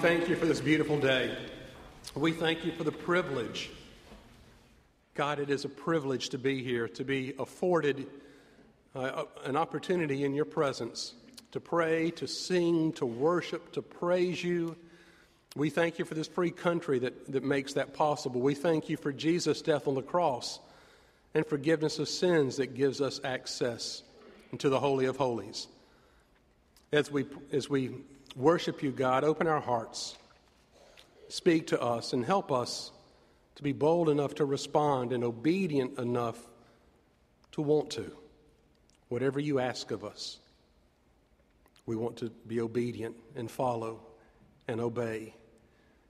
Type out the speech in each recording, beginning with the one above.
Thank you for this beautiful day. We thank you for the privilege. God, it is a privilege to be here, to be afforded uh, an opportunity in your presence to pray, to sing, to worship, to praise you. We thank you for this free country that, that makes that possible. We thank you for Jesus' death on the cross and forgiveness of sins that gives us access into the Holy of Holies. As we, as we worship you, God, open our hearts, speak to us, and help us to be bold enough to respond and obedient enough to want to. Whatever you ask of us, we want to be obedient and follow and obey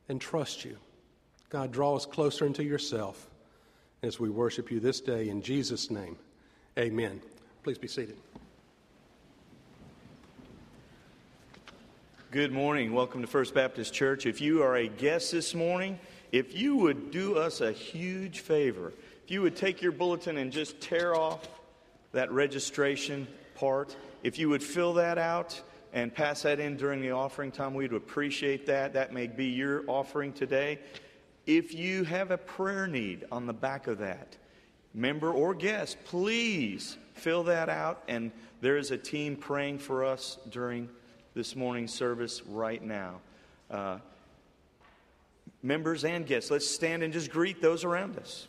and trust you. God, draw us closer into yourself as we worship you this day in Jesus' name. Amen. Please be seated. Good morning. Welcome to First Baptist Church. If you are a guest this morning, if you would do us a huge favor, if you would take your bulletin and just tear off that registration part, if you would fill that out and pass that in during the offering time, we'd appreciate that. That may be your offering today. If you have a prayer need on the back of that, member or guest, please fill that out. And there is a team praying for us during this morning's service right now. Uh, members and guests, let's stand and just greet those around us.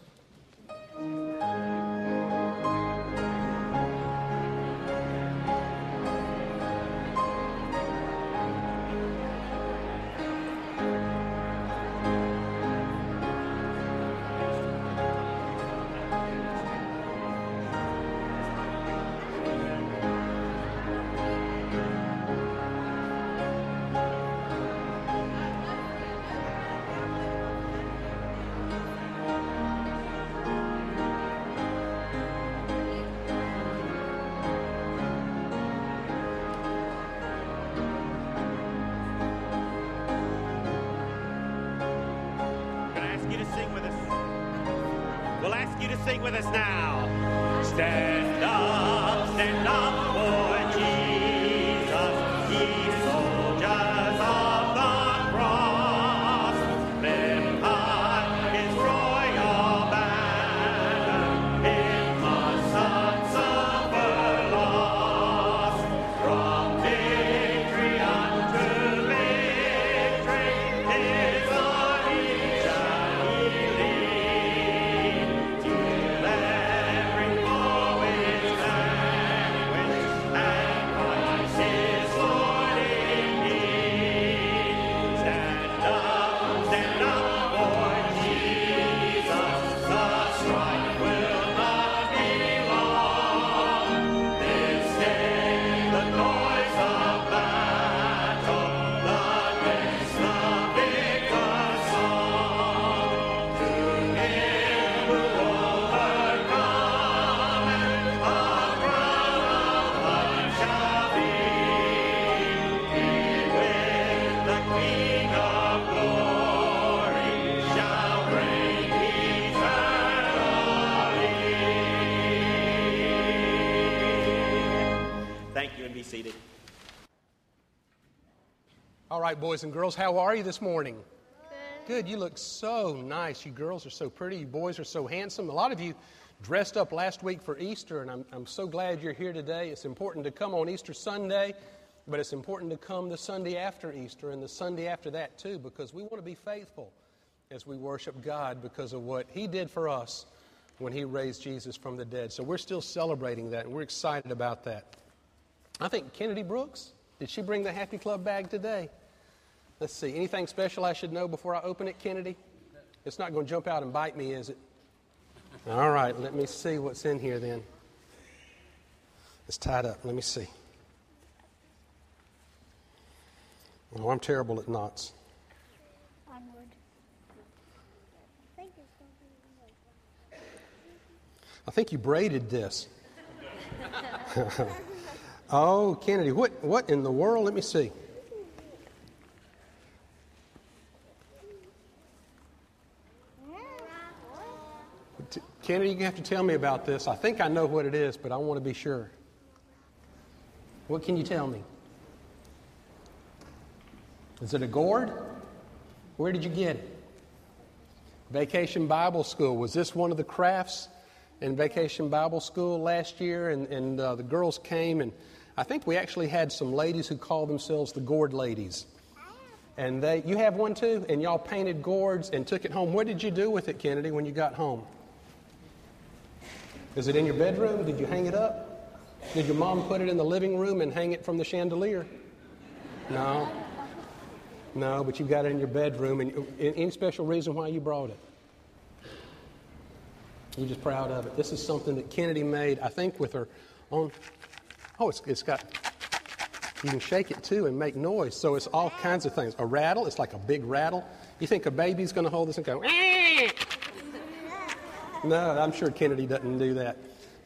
Right, boys and girls, how are you this morning? Good. Good. You look so nice. You girls are so pretty. You boys are so handsome. A lot of you dressed up last week for Easter, and I'm, I'm so glad you're here today. It's important to come on Easter Sunday, but it's important to come the Sunday after Easter and the Sunday after that, too, because we want to be faithful as we worship God because of what He did for us when He raised Jesus from the dead. So we're still celebrating that, and we're excited about that. I think Kennedy Brooks, did she bring the Happy Club bag today? Let's see. Anything special I should know before I open it, Kennedy? It's not going to jump out and bite me, is it? All right, let me see what's in here then. It's tied up. Let me see. Oh, I'm terrible at knots. I think you braided this. oh, Kennedy, what, what in the world? Let me see. Kennedy, you have to tell me about this. I think I know what it is, but I want to be sure. What can you tell me? Is it a gourd? Where did you get it? Vacation Bible School. Was this one of the crafts in Vacation Bible School last year? And, and uh, the girls came, and I think we actually had some ladies who called themselves the Gourd Ladies. And they, you have one too? And y'all painted gourds and took it home. What did you do with it, Kennedy, when you got home? Is it in your bedroom? Did you hang it up? Did your mom put it in the living room and hang it from the chandelier? No. No, but you've got it in your bedroom. And any special reason why you brought it? You're just proud of it. This is something that Kennedy made, I think, with her own. Oh, it's, it's got. You can shake it too and make noise. So it's all kinds of things. A rattle, it's like a big rattle. You think a baby's going to hold this and go, no, I'm sure Kennedy doesn't do that.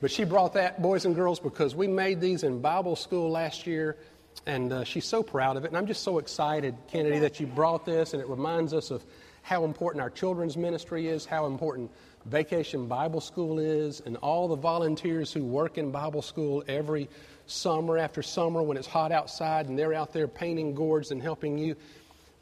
But she brought that, boys and girls, because we made these in Bible school last year and uh, she's so proud of it. And I'm just so excited, Kennedy, that you brought this, and it reminds us of how important our children's ministry is, how important Vacation Bible School is, and all the volunteers who work in Bible school every summer after summer when it's hot outside, and they're out there painting gourds and helping you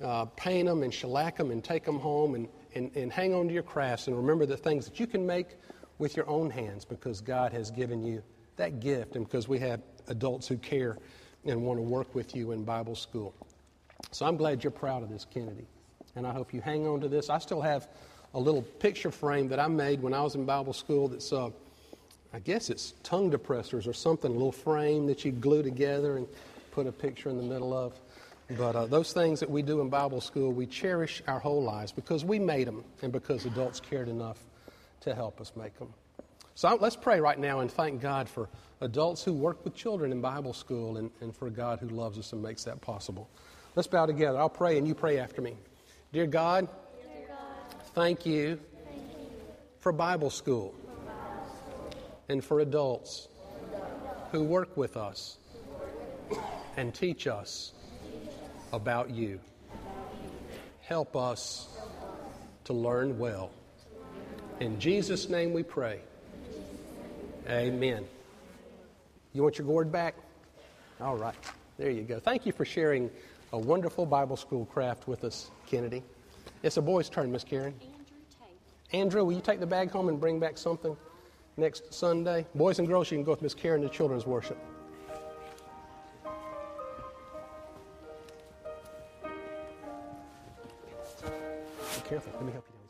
uh, paint them and shellac them and take them home and, and, and hang on to your crafts and remember the things that you can make with your own hands because God has given you that gift and because we have adults who care and want to work with you in Bible school. So I'm glad you're proud of this, Kennedy. And I hope you hang on to this. I still have a little picture frame that I made when I was in Bible school that's, uh, I guess it's tongue depressors or something, a little frame that you glue together and put a picture in the middle of. But uh, those things that we do in Bible school, we cherish our whole lives because we made them and because adults cared enough to help us make them. So let's pray right now and thank God for adults who work with children in Bible school and, and for God who loves us and makes that possible. Let's bow together. I'll pray and you pray after me. Dear God, Dear God thank, you thank you for Bible school, for Bible school. and for adults, who work with us and teach us about you. Help us to learn well. In Jesus' name we pray. Amen. You want your gourd back? All right. There you go. Thank you for sharing a wonderful Bible school craft with us, Kennedy. It's a boy's turn, Miss Karen. Andrew will you take the bag home and bring back something next Sunday? Boys and girls, you can go with Miss Karen to children's worship. Careful. Let me help you.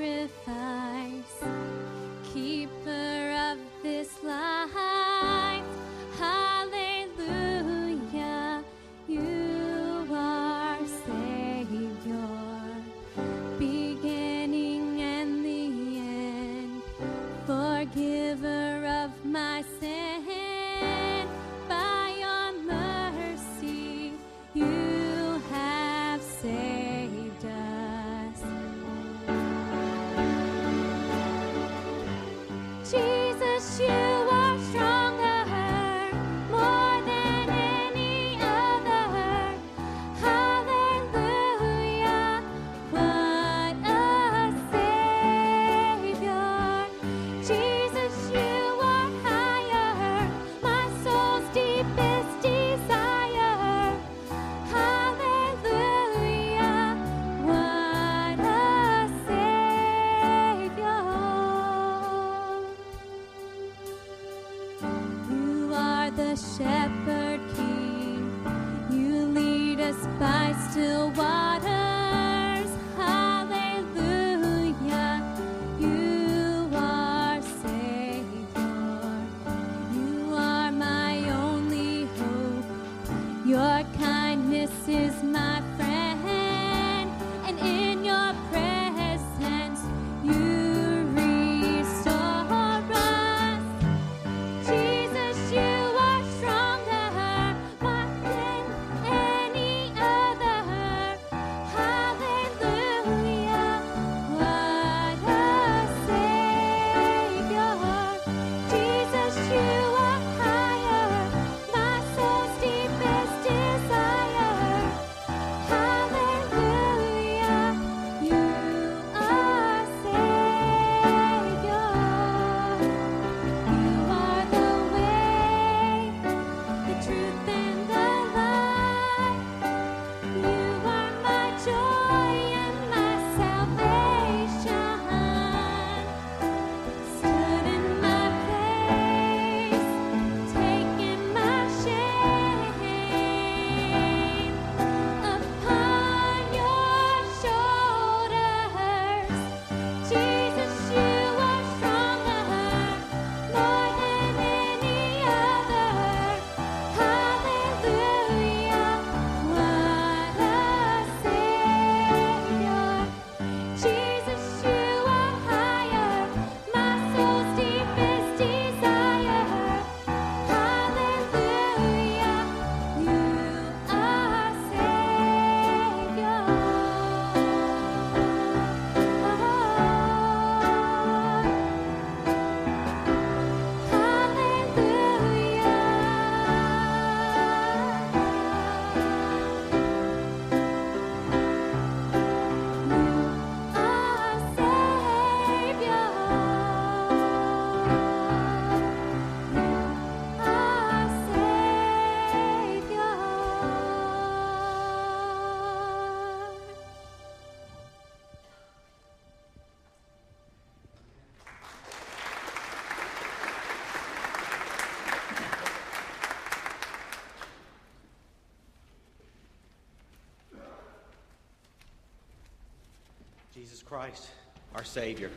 By Christ, our Savior.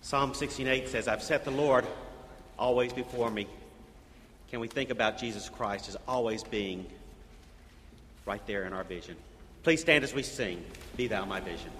Psalm 68 says, I've set the Lord always before me. Can we think about Jesus Christ as always being right there in our vision? Please stand as we sing, Be Thou My Vision.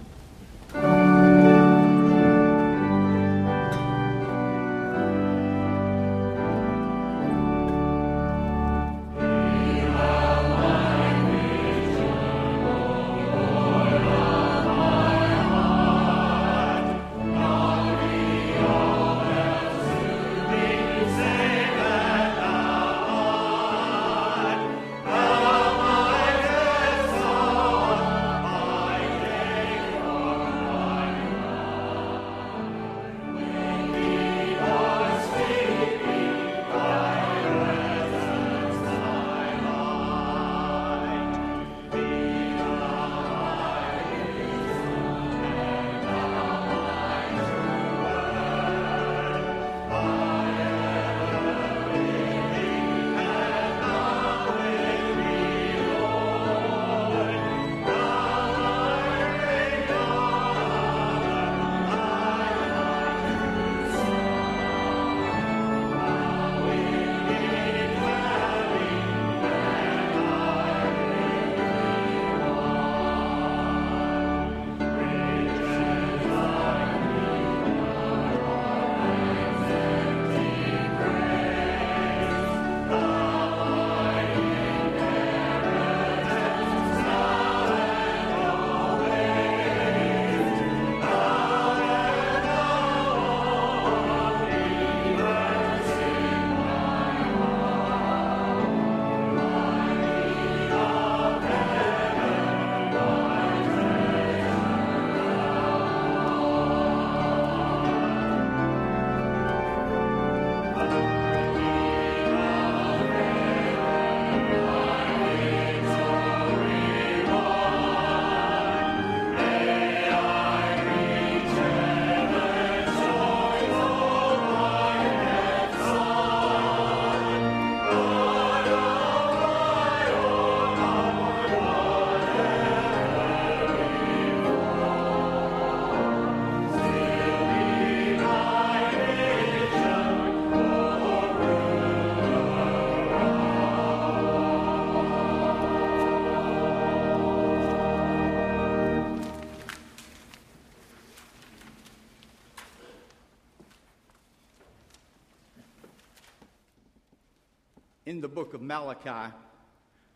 Book of Malachi,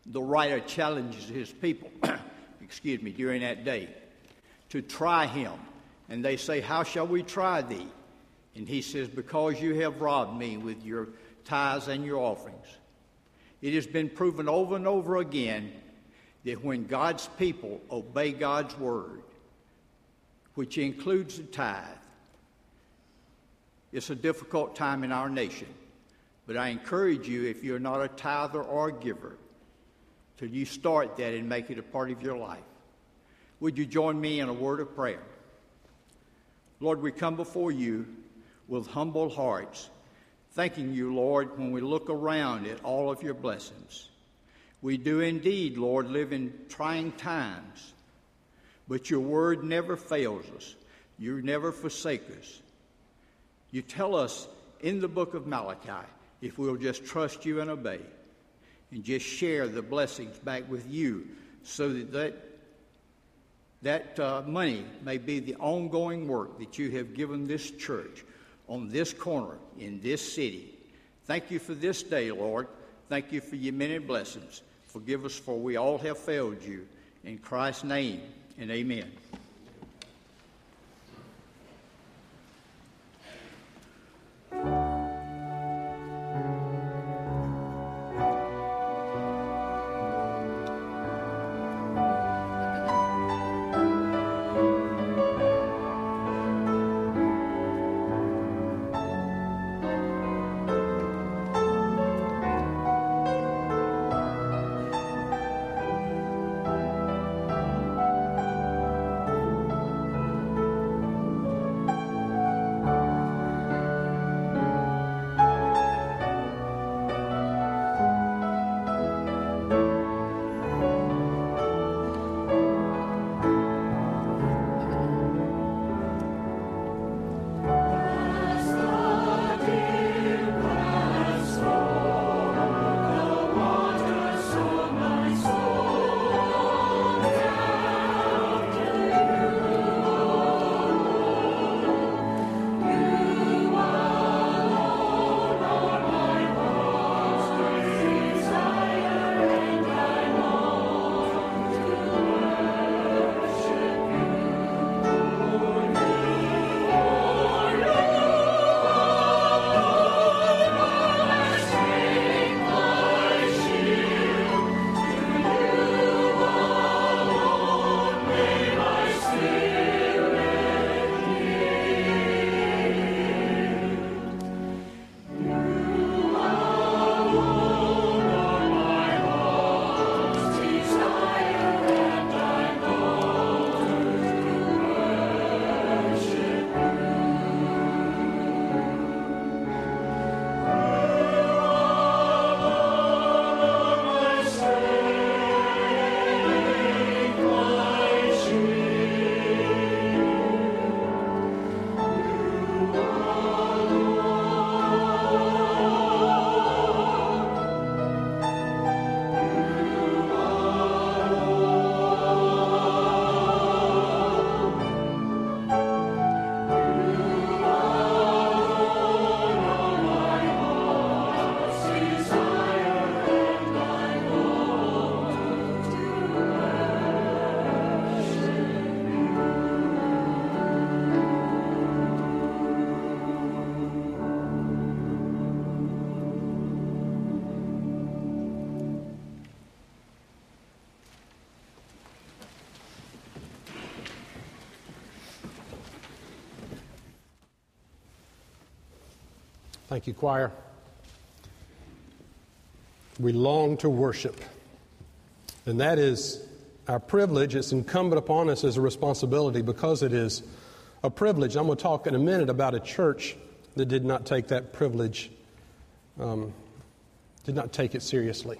the writer challenges his people, excuse me, during that day to try him. And they say, How shall we try thee? And he says, Because you have robbed me with your tithes and your offerings. It has been proven over and over again that when God's people obey God's word, which includes the tithe, it's a difficult time in our nation. But I encourage you, if you're not a tither or a giver, to you start that and make it a part of your life. Would you join me in a word of prayer? Lord, we come before you with humble hearts, thanking you, Lord, when we look around at all of your blessings. We do indeed, Lord, live in trying times, but your word never fails us. You never forsake us. You tell us in the book of Malachi if we'll just trust you and obey and just share the blessings back with you so that that, that uh, money may be the ongoing work that you have given this church on this corner in this city. Thank you for this day, Lord. Thank you for your many blessings. Forgive us, for we all have failed you. In Christ's name, and amen. Thank you, choir. We long to worship. And that is our privilege. It's incumbent upon us as a responsibility because it is a privilege. I'm going to talk in a minute about a church that did not take that privilege, um, did not take it seriously.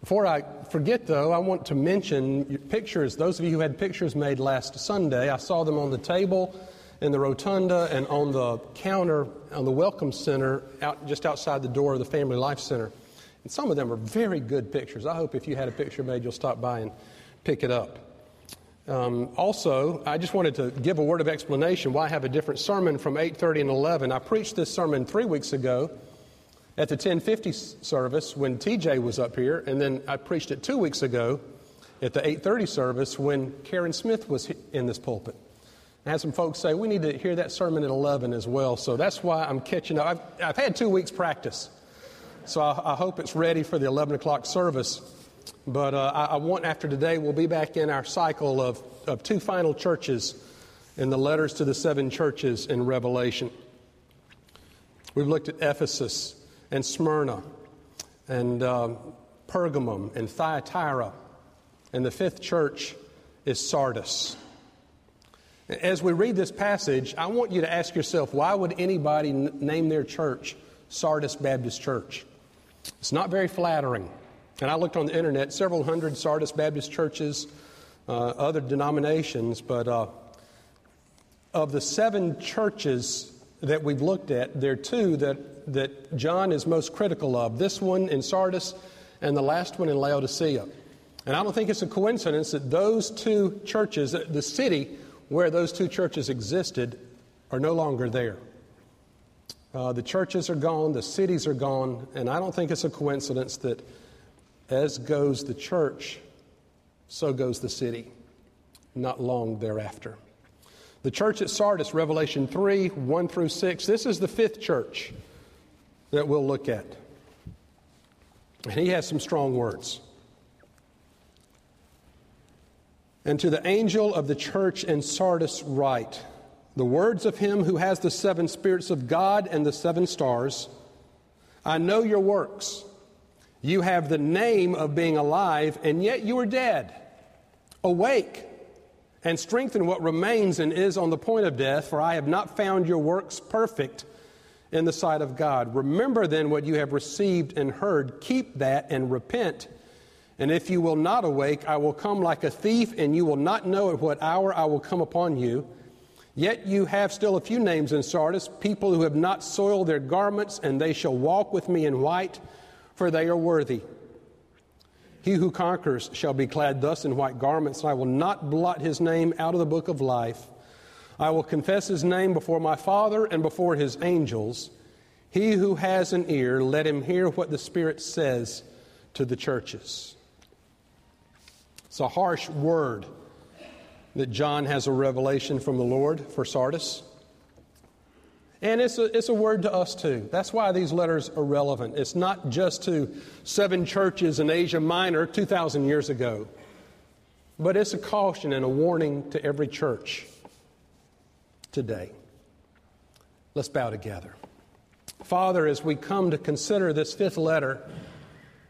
Before I forget, though, I want to mention pictures. Those of you who had pictures made last Sunday, I saw them on the table in the rotunda and on the counter on the Welcome Center out, just outside the door of the Family Life Center. And some of them are very good pictures. I hope if you had a picture made, you'll stop by and pick it up. Um, also, I just wanted to give a word of explanation why I have a different sermon from 8:30 and 11. I preached this sermon three weeks ago at the 1050 service when TJ was up here, and then I preached it two weeks ago at the 830 service when Karen Smith was in this pulpit. I had some folks say, we need to hear that sermon at 11 as well. So that's why I'm catching up. I've, I've had two weeks practice. So I, I, hope it's ready for the 11 o'clock service. But uh, I, I, want, after today, we'll be back in our cycle of, of two final churches in the letters to the seven churches in Revelation. We've looked at Ephesus and Smyrna and um, Pergamum and Thyatira. And the fifth church is Sardis. As we read this passage, I want you to ask yourself why would anybody n- name their church Sardis Baptist Church? It's not very flattering. And I looked on the internet, several hundred Sardis Baptist churches, uh, other denominations, but uh, of the seven churches that we've looked at, there are two that, that John is most critical of this one in Sardis and the last one in Laodicea. And I don't think it's a coincidence that those two churches, the city where those two churches existed are no longer there. Uh, the churches are gone, the cities are gone, and I don't think it's a coincidence that as goes the church, so goes the city, not long thereafter. The church at Sardis, Revelation 3 1 through 6, this is the fifth church that we'll look at. And he has some strong words. And to the angel of the church in Sardis, write the words of him who has the seven spirits of God and the seven stars. I know your works. You have the name of being alive, and yet you are dead. Awake and strengthen what remains and is on the point of death, for I have not found your works perfect in the sight of God. Remember then what you have received and heard, keep that and repent. And if you will not awake, I will come like a thief, and you will not know at what hour I will come upon you. Yet you have still a few names in Sardis, people who have not soiled their garments, and they shall walk with me in white, for they are worthy. He who conquers shall be clad thus in white garments, and I will not blot his name out of the book of life. I will confess his name before my Father and before his angels. He who has an ear, let him hear what the Spirit says to the churches. It's a harsh word that John has a revelation from the Lord for Sardis. And it's a, it's a word to us too. That's why these letters are relevant. It's not just to seven churches in Asia Minor 2,000 years ago, but it's a caution and a warning to every church today. Let's bow together. Father, as we come to consider this fifth letter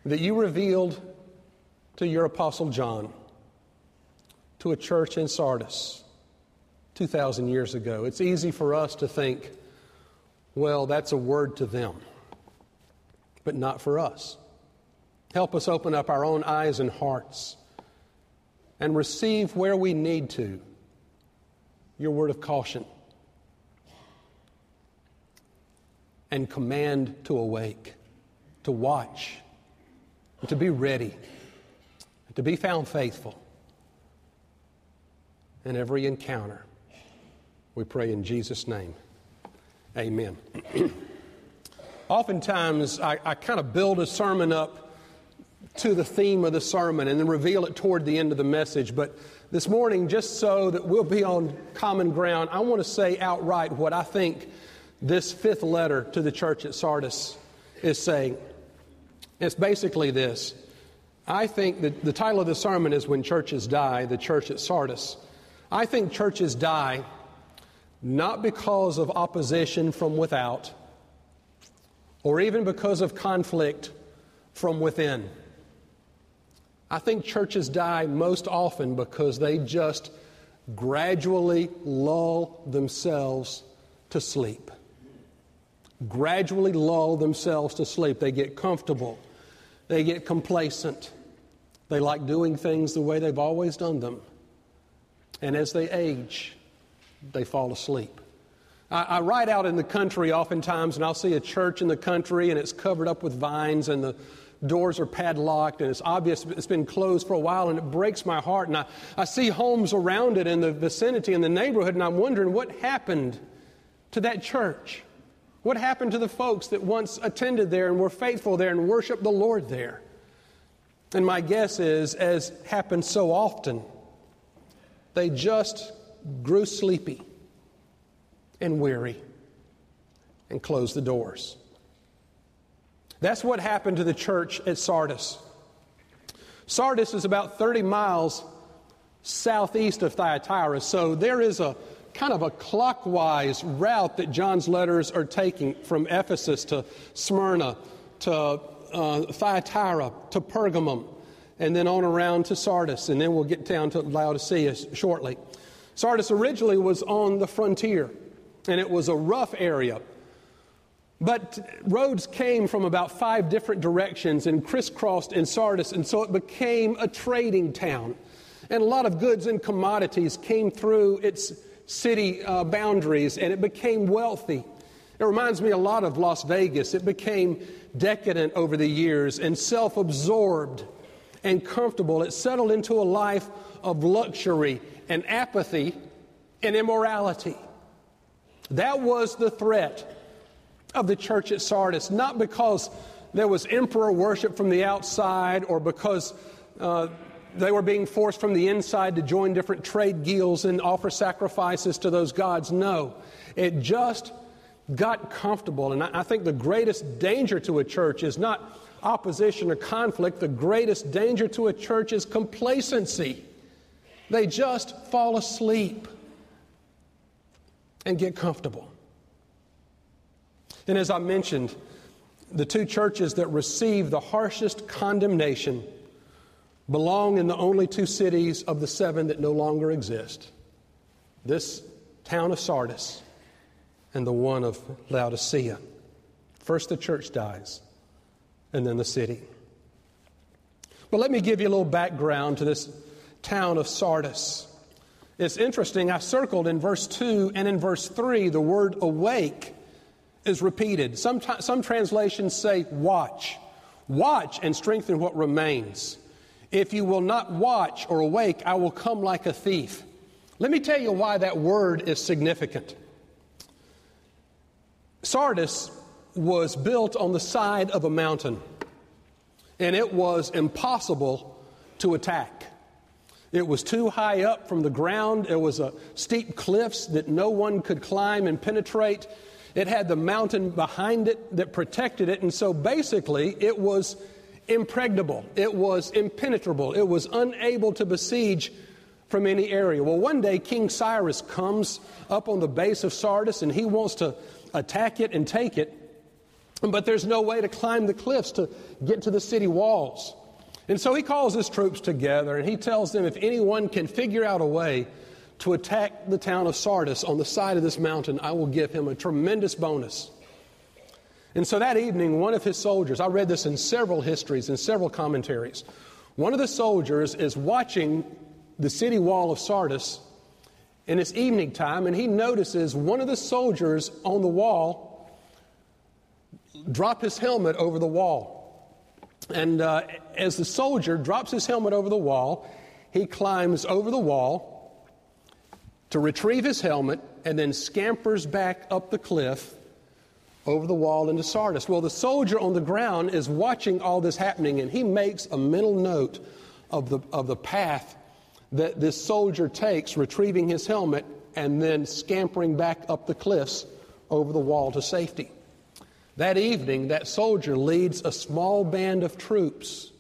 that you revealed to your Apostle John, to a church in Sardis 2,000 years ago. It's easy for us to think, well, that's a word to them, but not for us. Help us open up our own eyes and hearts and receive where we need to your word of caution and command to awake, to watch, to be ready to be found faithful in every encounter. We pray in Jesus' name. Amen. Oftentimes, I, I kind of build a sermon up to the theme of the sermon and then reveal it toward the end of the message. But this morning, just so that we'll be on common ground, I want to say outright what I think this fifth letter to the church at Sardis is saying. It's basically this I think that the title of the sermon is When Churches Die, the church at Sardis. I think churches die not because of opposition from without or even because of conflict from within. I think churches die most often because they just gradually lull themselves to sleep. Gradually lull themselves to sleep. They get comfortable, they get complacent. They like doing things the way they've always done them. And as they age, they fall asleep. I, I ride out in the country oftentimes, and I'll see a church in the country, and it's covered up with vines, and the doors are padlocked, and it's obvious it's been closed for a while, and it breaks my heart. And I, I see homes around it in the vicinity, in the neighborhood, and I'm wondering what happened to that church. What happened to the folks that once attended there and were faithful there and worshiped the Lord there? And my guess is, as happens so often, they just grew sleepy and weary and closed the doors. That's what happened to the church at Sardis. Sardis is about 30 miles southeast of Thyatira, so there is a kind of a clockwise route that John's letters are taking from Ephesus to Smyrna to uh, Thyatira to Pergamum and then on around to Sardis, and then we'll get down to Laodicea shortly. Sardis originally was on the frontier, and it was a rough area. But roads came from about five different directions and crisscrossed in Sardis, and so it became a trading town. And a lot of goods and commodities came through its city uh, boundaries, and it became wealthy. It reminds me a lot of Las Vegas. It became decadent over the years and self absorbed and comfortable. It settled into a life of luxury and apathy and immorality. That was the threat of the church at Sardis, not because there was emperor worship from the outside or because uh, they were being forced from the inside to join different trade guilds and offer sacrifices to those gods. No, it just got comfortable. And I, think the greatest danger to a church is not opposition or conflict, the greatest danger to a church is complacency. They just fall asleep and get comfortable. And as I mentioned, the two churches that receive the harshest condemnation belong in the only two cities of the seven that no longer exist this town of Sardis and the one of Laodicea. First, the church dies, and then the city. But let me give you a little background to this town of Sardis. It's interesting, I circled in verse 2 and in verse 3 the word awake is repeated. Some, t- some translations say watch. Watch and strengthen what remains. If you will not watch or awake, I will come like a thief. Let me tell you why that word is significant. Sardis was built on the side of a mountain, and it was impossible to attack. It was too high up from the ground. It was a steep cliffs that no one could climb and penetrate. It had the mountain behind it that protected it, and so basically it was impregnable. It was impenetrable. It was unable to besiege from any area. Well, one day King Cyrus comes up on the base of Sardis and he wants to attack it and take it, but there's no way to climb the cliffs to get to the city walls. And so he calls his troops together and he tells them if anyone can figure out a way to attack the town of Sardis on the side of this mountain, I will give him a tremendous bonus. And so that evening, one of his soldiers, I read this in several histories and several commentaries, one of the soldiers is watching the city wall of Sardis in it's evening time, and he notices one of the soldiers on the wall drop his helmet over the wall. And uh, as the soldier drops his helmet over the wall, he climbs over the wall to retrieve his helmet and then scampers back up the cliff over the wall into Sardis. Well, the soldier on the ground is watching all this happening and he makes a mental note of the, of the path that this soldier takes, retrieving his helmet and then scampering back up the cliffs over the wall to safety. That evening, that soldier leads a small band of troops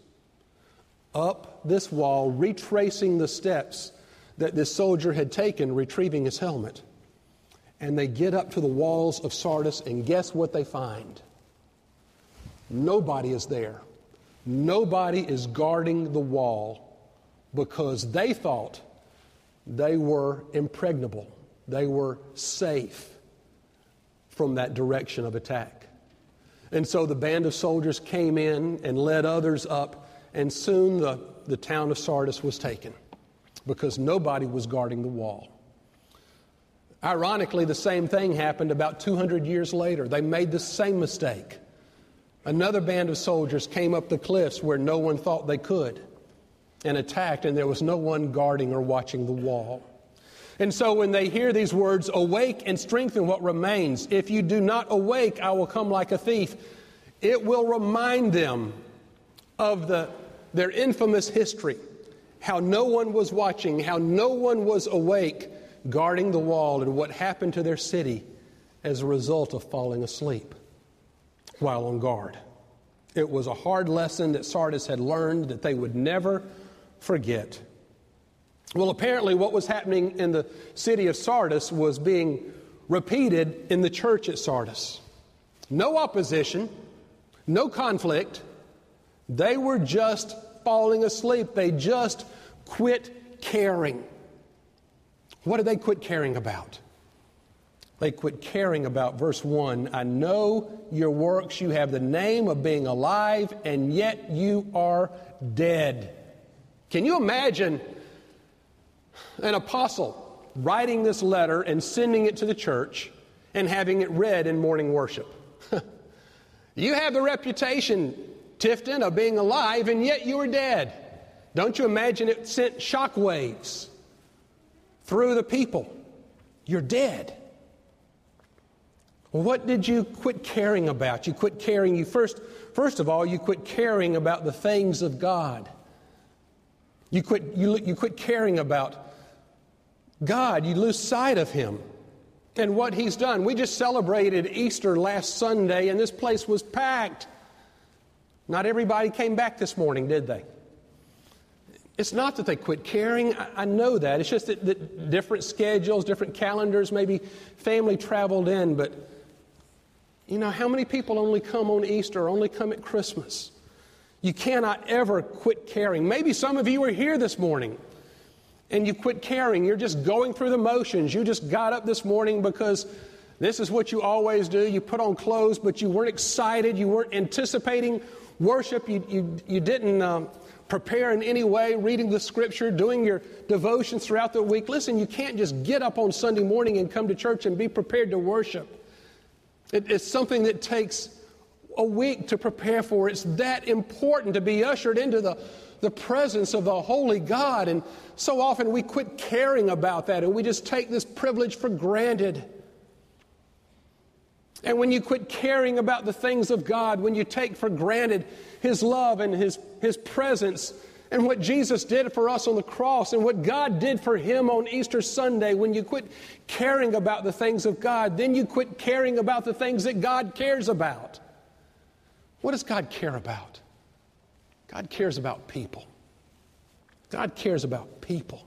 up this wall, retracing the steps that this soldier had taken retrieving his helmet. And they get up to the walls of Sardis, and guess what they find? Nobody is there. Nobody is guarding the wall because they thought they were impregnable, they were safe from that direction of attack. And so the band of soldiers came in and led others up, and soon the, the town of Sardis was taken because nobody was guarding the wall. Ironically, the same thing happened about 200 years later. They made the same mistake. Another band of soldiers came up the cliffs where no one thought they could and attacked, and there was no one guarding or watching the wall. And so when they hear these words, awake and strengthen what remains, if you do not awake, I will come like a thief, it will remind them of the, their infamous history, how no one was watching, how no one was awake, guarding the wall, and what happened to their city as a result of falling asleep while on guard. It was a hard lesson that Sardis had learned that they would never forget. Well, apparently, what was happening in the city of Sardis was being repeated in the church at Sardis. No opposition, no conflict. They were just falling asleep. They just quit caring. What did they quit caring about? They quit caring about verse 1 I know your works. You have the name of being alive, and yet you are dead. Can you imagine an apostle writing this letter and sending it to the church and having it read in morning worship? you have the reputation, Tifton, of being alive, and yet you are dead. Don't you imagine it sent shockwaves through the people? You're dead. Well, what did you quit caring about? You quit caring, you first, first of all, you quit caring about the things of God. You quit, you, you quit caring about God. You lose sight of Him and what He's done. We just celebrated Easter last Sunday, and this place was packed. Not everybody came back this morning, did they? It's not that they quit caring. I, I know that. It's just that, that different schedules, different calendars, maybe family traveled in, but you know, how many people only come on Easter, only come at Christmas? You cannot ever quit caring. Maybe some of you are here this morning and you quit caring. You're just going through the motions. You just got up this morning because this is what you always do. You put on clothes, but you weren't excited. You weren't anticipating worship. You, you, you didn't um, prepare in any way, reading the scripture, doing your devotions throughout the week. Listen, you can't just get up on Sunday morning and come to church and be prepared to worship. It, it's something that takes a week to prepare for. It's that important to be ushered into the, the presence of the Holy God. And so often we quit caring about that and we just take this privilege for granted. And when you quit caring about the things of God, when you take for granted His love and His, His presence, and what Jesus did for us on the cross and what God did for him on Easter Sunday, when you quit caring about the things of God, then you quit caring about the things that God cares about. What does God care about? God cares about people. God cares about people.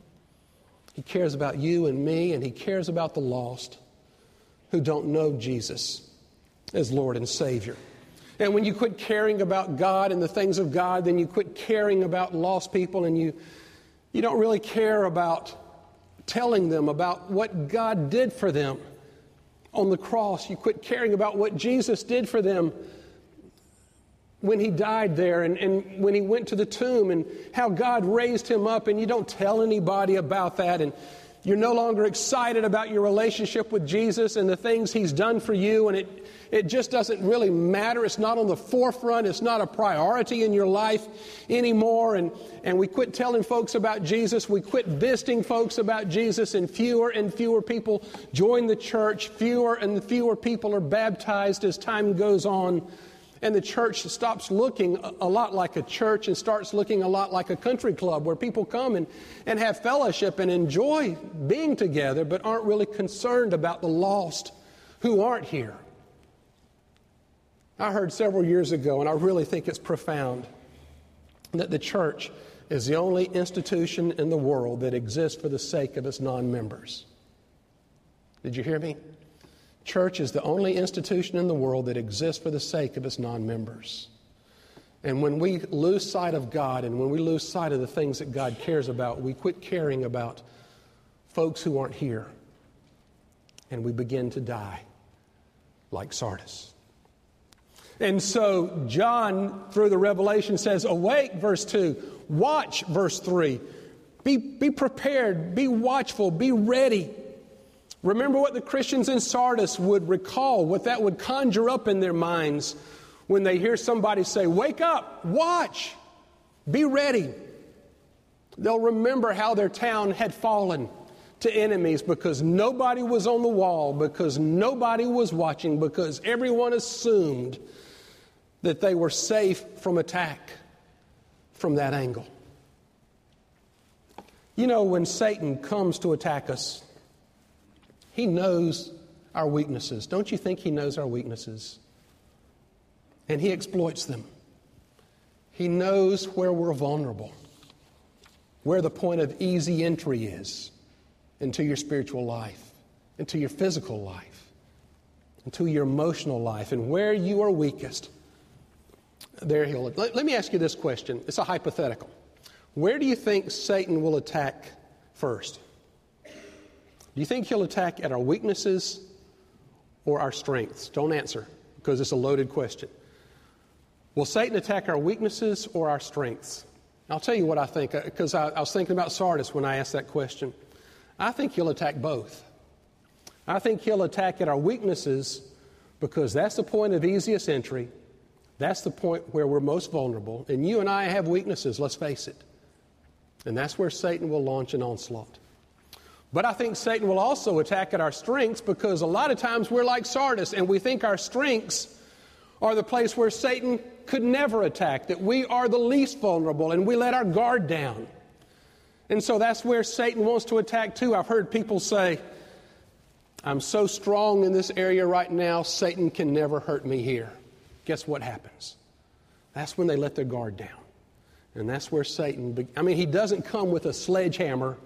He cares about you and me, and He cares about the lost who don't know Jesus as Lord and Savior. And when you quit caring about God and the things of God, then you quit caring about lost people and you, you don't really care about telling them about what God did for them on the cross. You quit caring about what Jesus did for them when he died there and, and when he went to the tomb and how God raised him up, and you don't tell anybody about that. And you're no longer excited about your relationship with Jesus and the things he's done for you, and it it just doesn't really matter. It's not on the forefront. It's not a priority in your life anymore. And, and we quit telling folks about Jesus. We quit visiting folks about Jesus, and fewer and fewer people join the church. Fewer and fewer people are baptized as time goes on. And the church stops looking a lot like a church and starts looking a lot like a country club where people come and, and have fellowship and enjoy being together, but aren't really concerned about the lost who aren't here. I heard several years ago, and I really think it's profound, that the church is the only institution in the world that exists for the sake of its non members. Did you hear me? Church is the only institution in the world that exists for the sake of its non members. And when we lose sight of God and when we lose sight of the things that God cares about, we quit caring about folks who aren't here. And we begin to die like Sardis. And so John, through the revelation, says, Awake, verse 2, watch, verse 3. Be, be prepared, be watchful, be ready. Remember what the Christians in Sardis would recall, what that would conjure up in their minds when they hear somebody say, Wake up, watch, be ready. They'll remember how their town had fallen to enemies because nobody was on the wall, because nobody was watching, because everyone assumed that they were safe from attack from that angle. You know, when Satan comes to attack us, he knows our weaknesses. Don't you think he knows our weaknesses? And he exploits them. He knows where we're vulnerable, where the point of easy entry is into your spiritual life, into your physical life, into your emotional life, and where you are weakest. There he'll. Let, let me ask you this question. It's a hypothetical. Where do you think Satan will attack first? Do you think he'll attack at our weaknesses or our strengths? Don't answer because it's a loaded question. Will Satan attack our weaknesses or our strengths? I'll tell you what I think because uh, I, I was thinking about Sardis when I asked that question. I think he'll attack both. I think he'll attack at our weaknesses because that's the point of easiest entry. That's the point where we're most vulnerable. And you and I have weaknesses, let's face it. And that's where Satan will launch an onslaught. But I think Satan will also attack at our strengths because a lot of times we're like Sardis and we think our strengths are the place where Satan could never attack, that we are the least vulnerable and we let our guard down. And so that's where Satan wants to attack too. I've heard people say, I'm so strong in this area right now, Satan can never hurt me here. Guess what happens? That's when they let their guard down. And that's where Satan, I mean, he doesn't come with a sledgehammer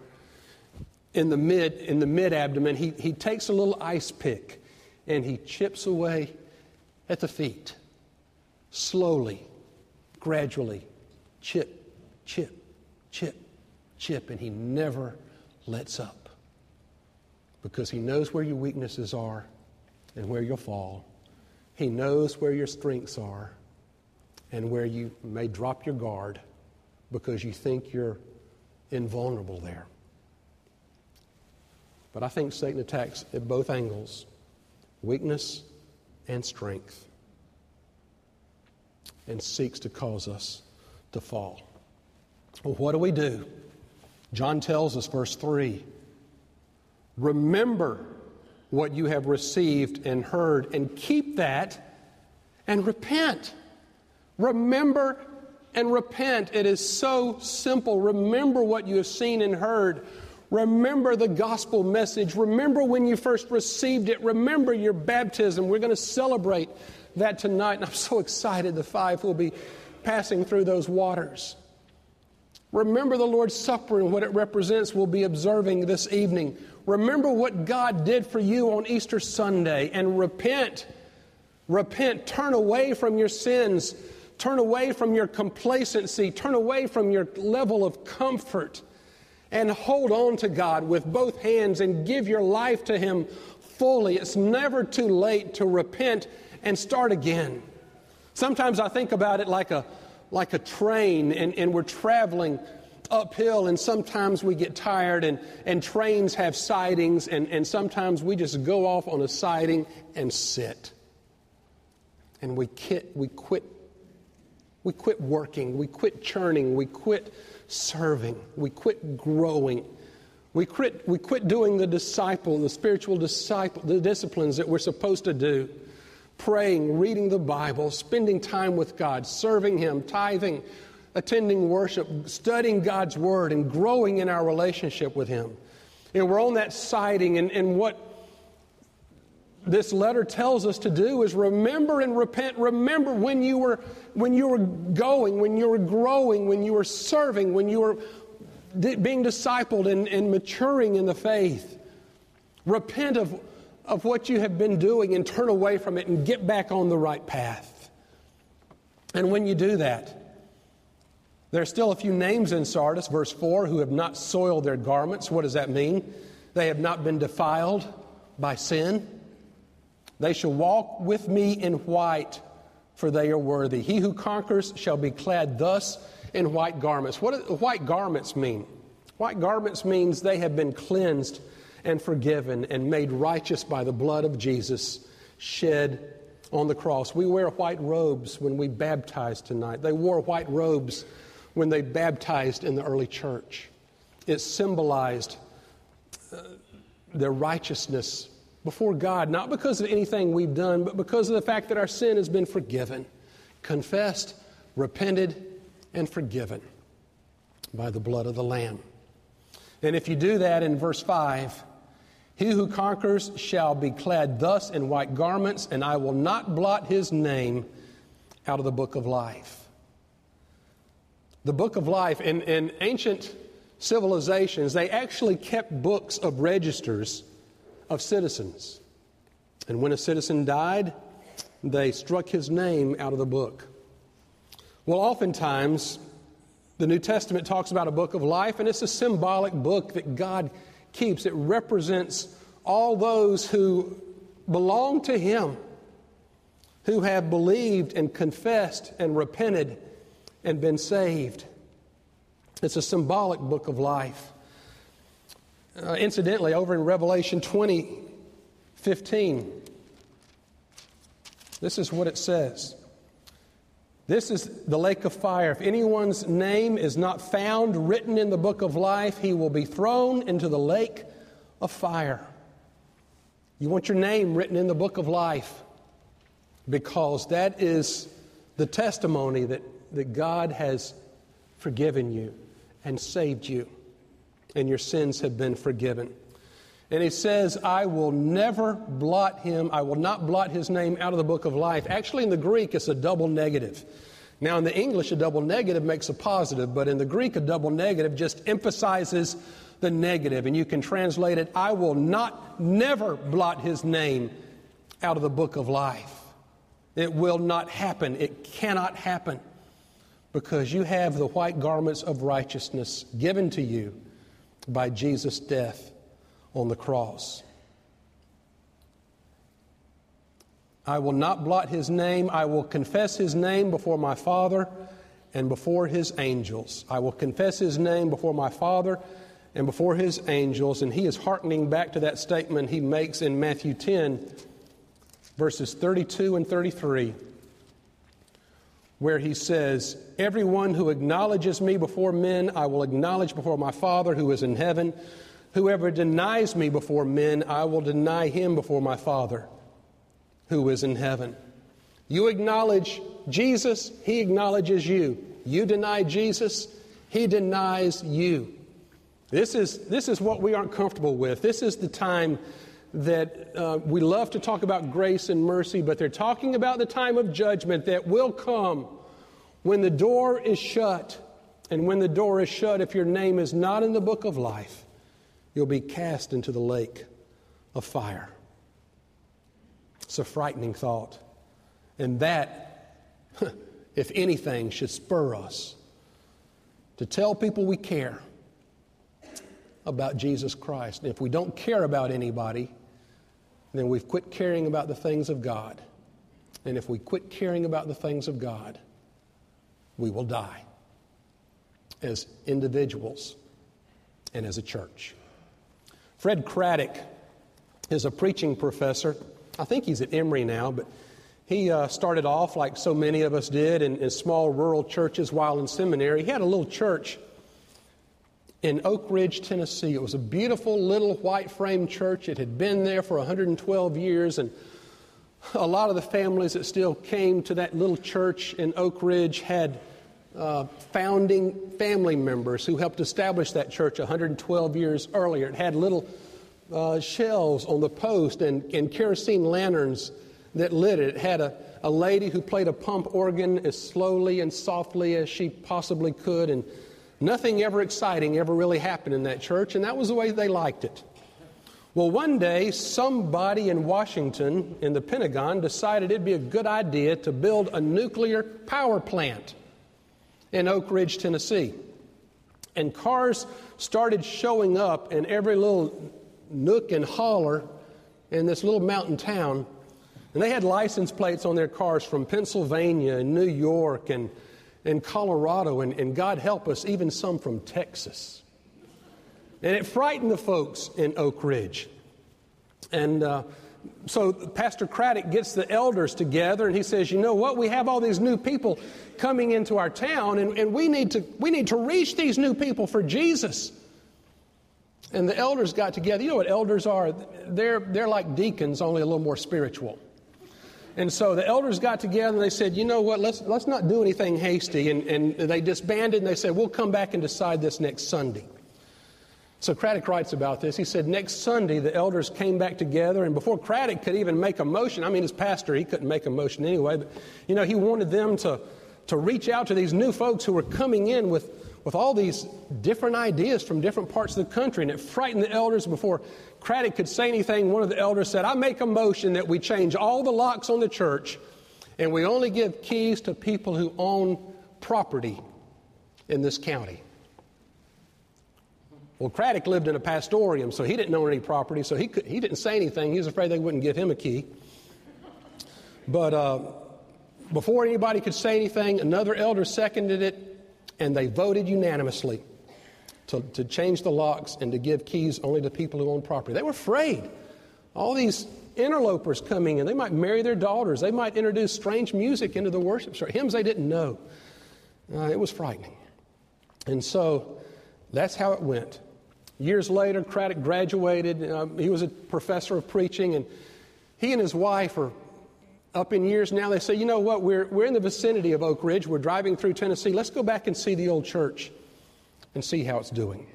in the mid, in the mid abdomen. He, he takes a little ice pick and he chips away at the feet. Slowly, gradually, chip, chip, chip, chip, and he never lets up because he knows where your weaknesses are and where you'll fall. He knows where your strengths are and where you may drop your guard because you think you're invulnerable there. But I think Satan attacks at both angles weakness and strength and seeks to cause us to fall. Well, what do we do? John tells us, verse 3 Remember what you have received and heard, and keep that and repent. Remember and repent. It is so simple. Remember what you have seen and heard. Remember the gospel message. Remember when you first received it. Remember your baptism. We're going to celebrate that tonight, and I'm so excited the five will be passing through those waters. Remember the Lord's Supper and what it represents, we'll be observing this evening. Remember what God did for you on Easter Sunday and repent. Repent. Turn away from your sins. Turn away from your complacency. Turn away from your level of comfort and hold on to God with both hands and give your life to Him fully. It's never too late to repent and start again. Sometimes I think about it like a, like a train, and, and we're traveling uphill, and sometimes we get tired, and, and trains have sidings, and, and sometimes we just go off on a siding and sit. And we quit, we quit, we quit working, we quit churning, we quit serving, we quit growing. We quit, we quit doing the disciple, the spiritual disciple, the disciplines that we're supposed to do praying, reading the Bible, spending time with God, serving Him, tithing, attending worship, studying God's Word, and growing in our relationship with Him. And we're on that siding, and, and what this letter tells us to do is remember and repent. Remember when you were when you were going, when you were growing, when you were serving, when you were being discipled and, and maturing in the faith. Repent of of what you have been doing and turn away from it and get back on the right path. And when you do that, there are still a few names in Sardis, verse 4, who have not soiled their garments. What does that mean? They have not been defiled by sin. They shall walk with me in white, for they are worthy. He who conquers shall be clad thus in white garments. What do white garments mean? White garments means they have been cleansed and forgiven and made righteous by the blood of Jesus shed on the cross. We wear white robes when we baptize tonight. They wore white robes when they baptized in the early church. It symbolized uh, their righteousness before God, not because of anything we've done, but because of the fact that our sin has been forgiven, confessed, repented, and forgiven by the blood of the Lamb. And if you do that in verse 5, he who conquers shall be clad thus in white garments, and I will not blot his name out of the book of life. The book of life, in, in ancient civilizations, they actually kept books of registers of citizens. And when a citizen died, they struck his name out of the book. Well, oftentimes, the New Testament talks about a book of life, and it's a symbolic book that God keeps. It represents all those who belong to Him, who have believed and confessed and repented and been saved. It's a symbolic book of life. Uh, incidentally, over in Revelation 20 15, this is what it says. This is the lake of fire. If anyone's name is not found written in the book of life, he will be thrown into the lake of fire. You want your name written in the book of life because that is the testimony that, that God has forgiven you and saved you, and your sins have been forgiven. And he says, I will never blot him, I will not blot his name out of the book of life. Actually, in the Greek, it's a double negative. Now, in the English, a double negative makes a positive, but in the Greek, a double negative just emphasizes the negative. And you can translate it, I will not, never blot his name out of the book of life. It will not happen. It cannot happen because you have the white garments of righteousness given to you by Jesus' death on the cross. I will not blot his name. I will confess his name before my Father and before his angels. I will confess his name before my Father and before his angels. And he is hearkening back to that statement he makes in Matthew 10, verses 32 and 33, where he says, Everyone who acknowledges me before men, I will acknowledge before my Father who is in heaven. Whoever denies me before men, I will deny him before my Father who is in heaven. You acknowledge Jesus, he acknowledges you. You deny Jesus, he denies you. This is, this is what we aren't comfortable with. This is the time that uh, we love to talk about grace and mercy, but they're talking about the time of judgment that will come when the door is shut. And when the door is shut, if your name is not in the book of life, you'll be cast into the lake of fire. It's a frightening thought. And that, if anything, should spur us to tell people we care about Jesus Christ. And if we don't care about anybody, then we've quit caring about the things of God. And if we quit caring about the things of God, we will die as individuals and as a church. Fred Craddock is a preaching professor. I think he's at Emory now, but he uh, started off like so many of us did in, in, small rural churches while in seminary. He had a little church in Oak Ridge, Tennessee. It was a beautiful little white frame church. It had been there for 112 years, and a lot of the families that still came to that little church in Oak Ridge had uh, founding family members who helped establish that church 112 years earlier. It had little uh, shelves on the post and, and kerosene lanterns that lit it. It had a, a lady who played a pump organ as slowly and softly as she possibly could, and nothing ever exciting ever really happened in that church, and that was the way they liked it. Well, one day, somebody in Washington, in the Pentagon, decided it'd be a good idea to build a nuclear power plant in Oak Ridge, Tennessee. And cars started showing up in every little nook and holler in this little mountain town. And they had license plates on their cars from Pennsylvania and New York and, and Colorado, and, and God help us, even some from Texas. And it frightened the folks in Oak Ridge. And uh, so Pastor Craddock gets the elders together and he says, You know what? We have all these new people coming into our town, and, and we, need to, we need to reach these new people for Jesus. And the elders got together. You know what elders are? They're, they're like deacons, only a little more spiritual. And so the elders got together and they said, you know what, let's, let's not do anything hasty. And, and they disbanded and they said, we'll come back and decide this next Sunday. So Craddock writes about this. He said, Next Sunday, the elders came back together, and before Craddock could even make a motion, I mean, as pastor, he couldn't make a motion anyway, but, you know, he wanted them to, to reach out to these new folks who were coming in with, with all these different ideas from different parts of the country, and it frightened the elders. Before Craddock could say anything, one of the elders said, I make a motion that we change all the locks on the church, and we only give keys to people who own property in this county. Well, Craddock lived in a pastorium, so he didn't own any property, so he, could, he didn't say anything. He was afraid they wouldn't give him a key. But uh, before anybody could say anything, another elder seconded it, and they voted unanimously to, to change the locks and to give keys only to people who own property. They were afraid. All these interlopers coming in, they might marry their daughters, they might introduce strange music into the worship service, hymns they didn't know. Uh, it was frightening. And so that's how it went. Years later, Craddock graduated. Uh, he was a professor of preaching, and he and his wife are up in years now. They say, you know what, we're, we're in the vicinity of Oak Ridge. We're driving through Tennessee. Let's go back and see the old church and see how it's doing.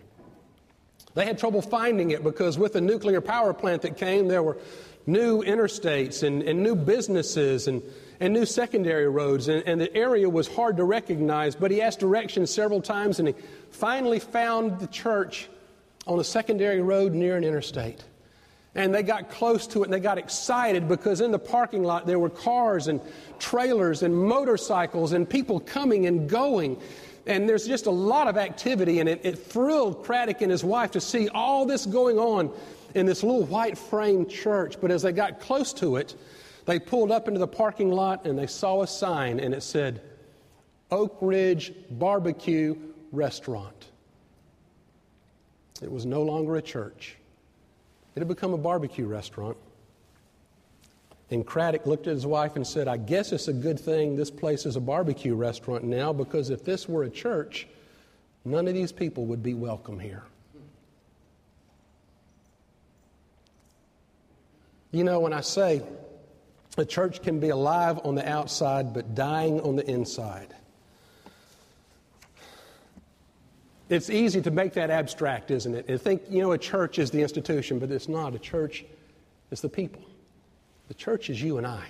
They had trouble finding it because with the nuclear power plant that came, there were new interstates and, and new businesses and, and new secondary roads, and, and the area was hard to recognize. But he asked directions several times, and he finally found the church on a secondary road near an interstate. And they got close to it and they got excited because in the parking lot there were cars and trailers and motorcycles and people coming and going. And there's just a lot of activity, and it, it thrilled Craddock and his wife to see all this going on in this little white frame church. But as they got close to it, they pulled up into the parking lot and they saw a sign, and it said, Oak Ridge Barbecue Restaurant. It was no longer a church, it had become a barbecue restaurant. And Craddock looked at his wife and said, I guess it's a good thing this place is a barbecue restaurant now because if this were a church, none of these people would be welcome here. You know, when I say a church can be alive on the outside but dying on the inside, It's easy to make that abstract, isn't it? And think, you know, a church is the institution, but it's not. A church is the people. The church is you and I.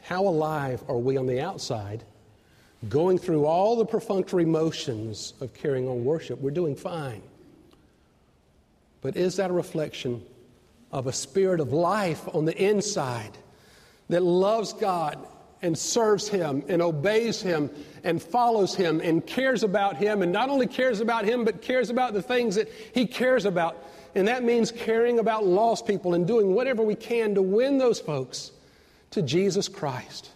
How alive are we on the outside, going through all the perfunctory motions of carrying on worship? We're doing fine. But is that a reflection of a spirit of life on the inside that loves God and serves Him and obeys Him and follows Him and cares about Him and not only cares about Him but cares about the things that He cares about. And that means caring about lost people and doing whatever we can to win those folks to Jesus Christ.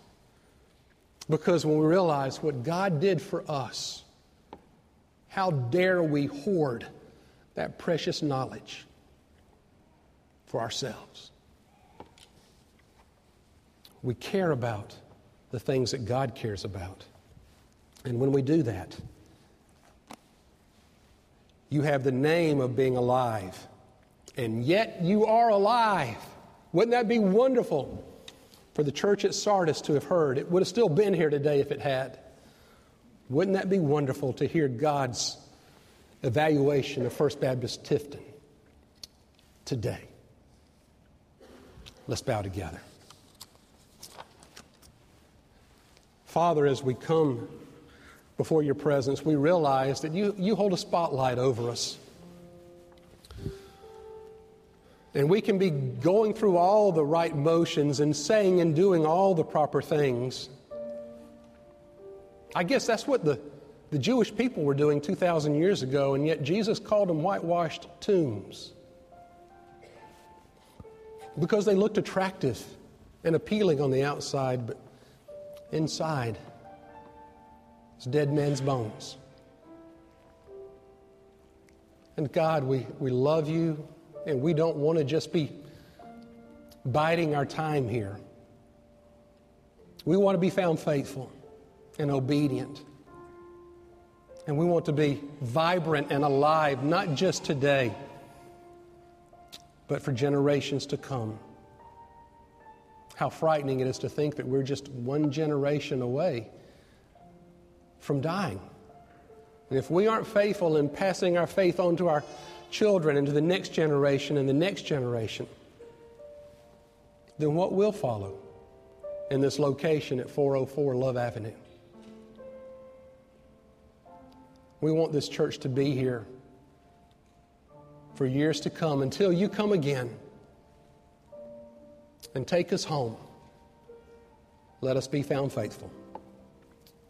Because when we realize what God did for us, how dare we hoard that precious knowledge for ourselves? We care about the things that God cares about. And when we do that, you have the name of being alive, and yet you are alive. Wouldn't that be wonderful for the church at Sardis to have heard? It would have still been here today if it had. Wouldn't that be wonderful to hear God's evaluation of First Baptist Tifton today? Let's bow together. Father, as we come before your presence, we realize that you, you hold a spotlight over us. And we can be going through all the right motions and saying and doing all the proper things. I guess that's what the, the Jewish people were doing 2,000 years ago, and yet Jesus called them whitewashed tombs because they looked attractive and appealing on the outside, but inside is dead men's bones. And God, we, we love you, and we don't want to just be biding our time here. We want to be found faithful and obedient. And we want to be vibrant and alive, not just today, but for generations to come. How frightening it is to think that we're just one generation away from dying. And if we aren't faithful in passing our faith on to our children and to the next generation and the next generation, then what will follow in this location at 404 Love Avenue? We want this church to be here for years to come until you come again and take us home. Let us be found faithful.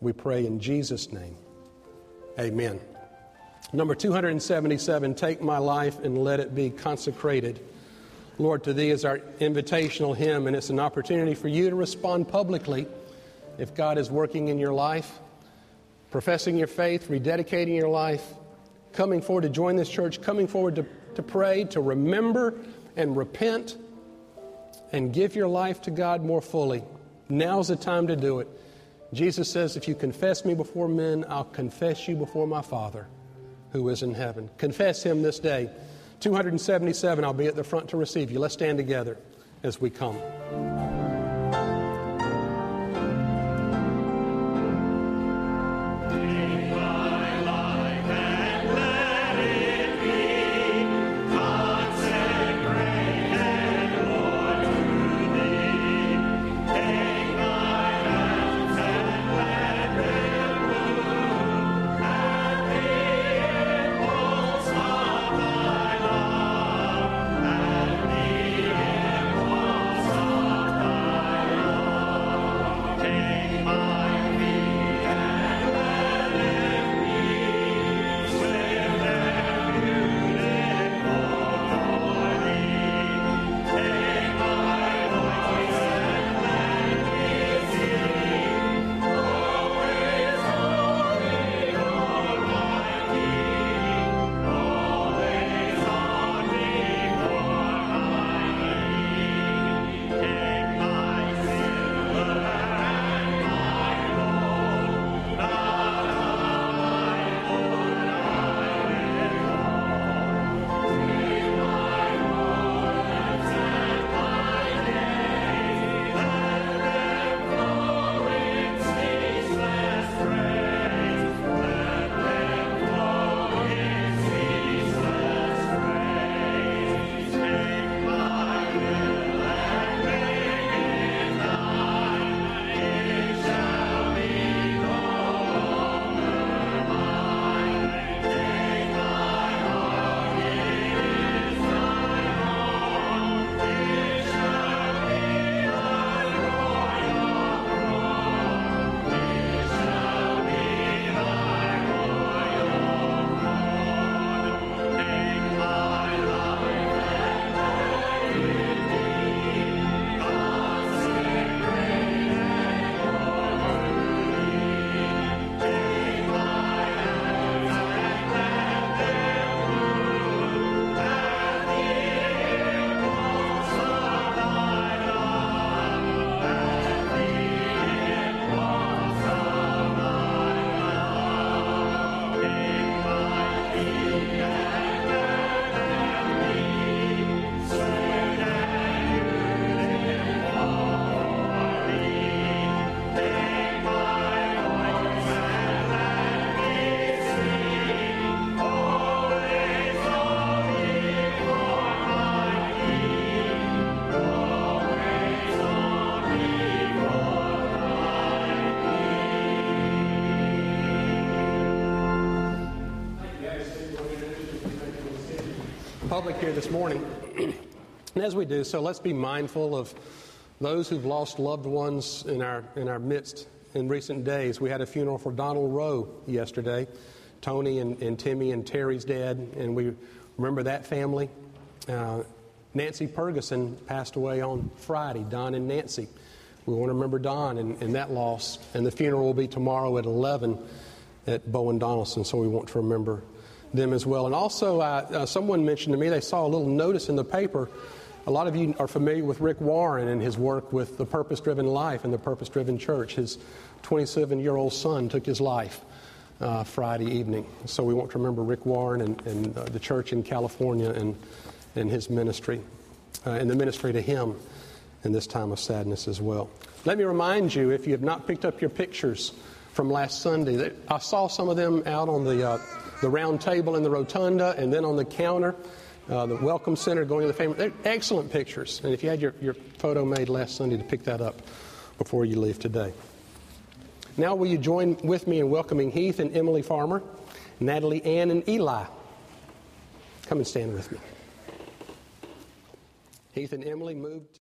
We pray in Jesus' name. Amen. Number 277 Take my life and let it be consecrated. Lord, to Thee is our invitational hymn, and it's an opportunity for you to respond publicly if God is working in your life, professing your faith, rededicating your life, coming forward to join this church, coming forward to, to pray, to remember and repent, and give your life to God more fully. Now's the time to do it. Jesus says, If you confess me before men, I'll confess you before my Father who is in heaven. Confess him this day. 277, I'll be at the front to receive you. Let's stand together as we come. Public here this morning. and as we do so, let's be mindful of those who've lost loved ones in our, in our midst in recent days. We had a funeral for Donald Rowe yesterday. Tony and, and Timmy and Terry's dad, and we remember that family. Uh, Nancy Ferguson passed away on Friday, Don and Nancy. We want to remember Don and, and that loss. And the funeral will be tomorrow at 11 at Bowen Donaldson, so we want to remember them as well. And also, uh, uh, someone mentioned to me they saw a little notice in the paper. A lot of you are familiar with Rick Warren and his work with the Purpose Driven Life and the Purpose Driven Church. His 27 year old son took his life uh, Friday evening. So we want to remember Rick Warren and, and uh, the church in California and, and his ministry, uh, and the ministry to him in this time of sadness as well. Let me remind you, if you have not picked up your pictures from last Sunday, that I saw some of them out on the, uh, the round table in the rotunda and then on the counter. Uh, the Welcome Center going to the family. They're excellent pictures. And if you had your, your photo made last Sunday, to pick that up before you leave today. Now, will you join with me in welcoming Heath and Emily Farmer, Natalie Ann and Eli? Come and stand with me. Heath and Emily moved.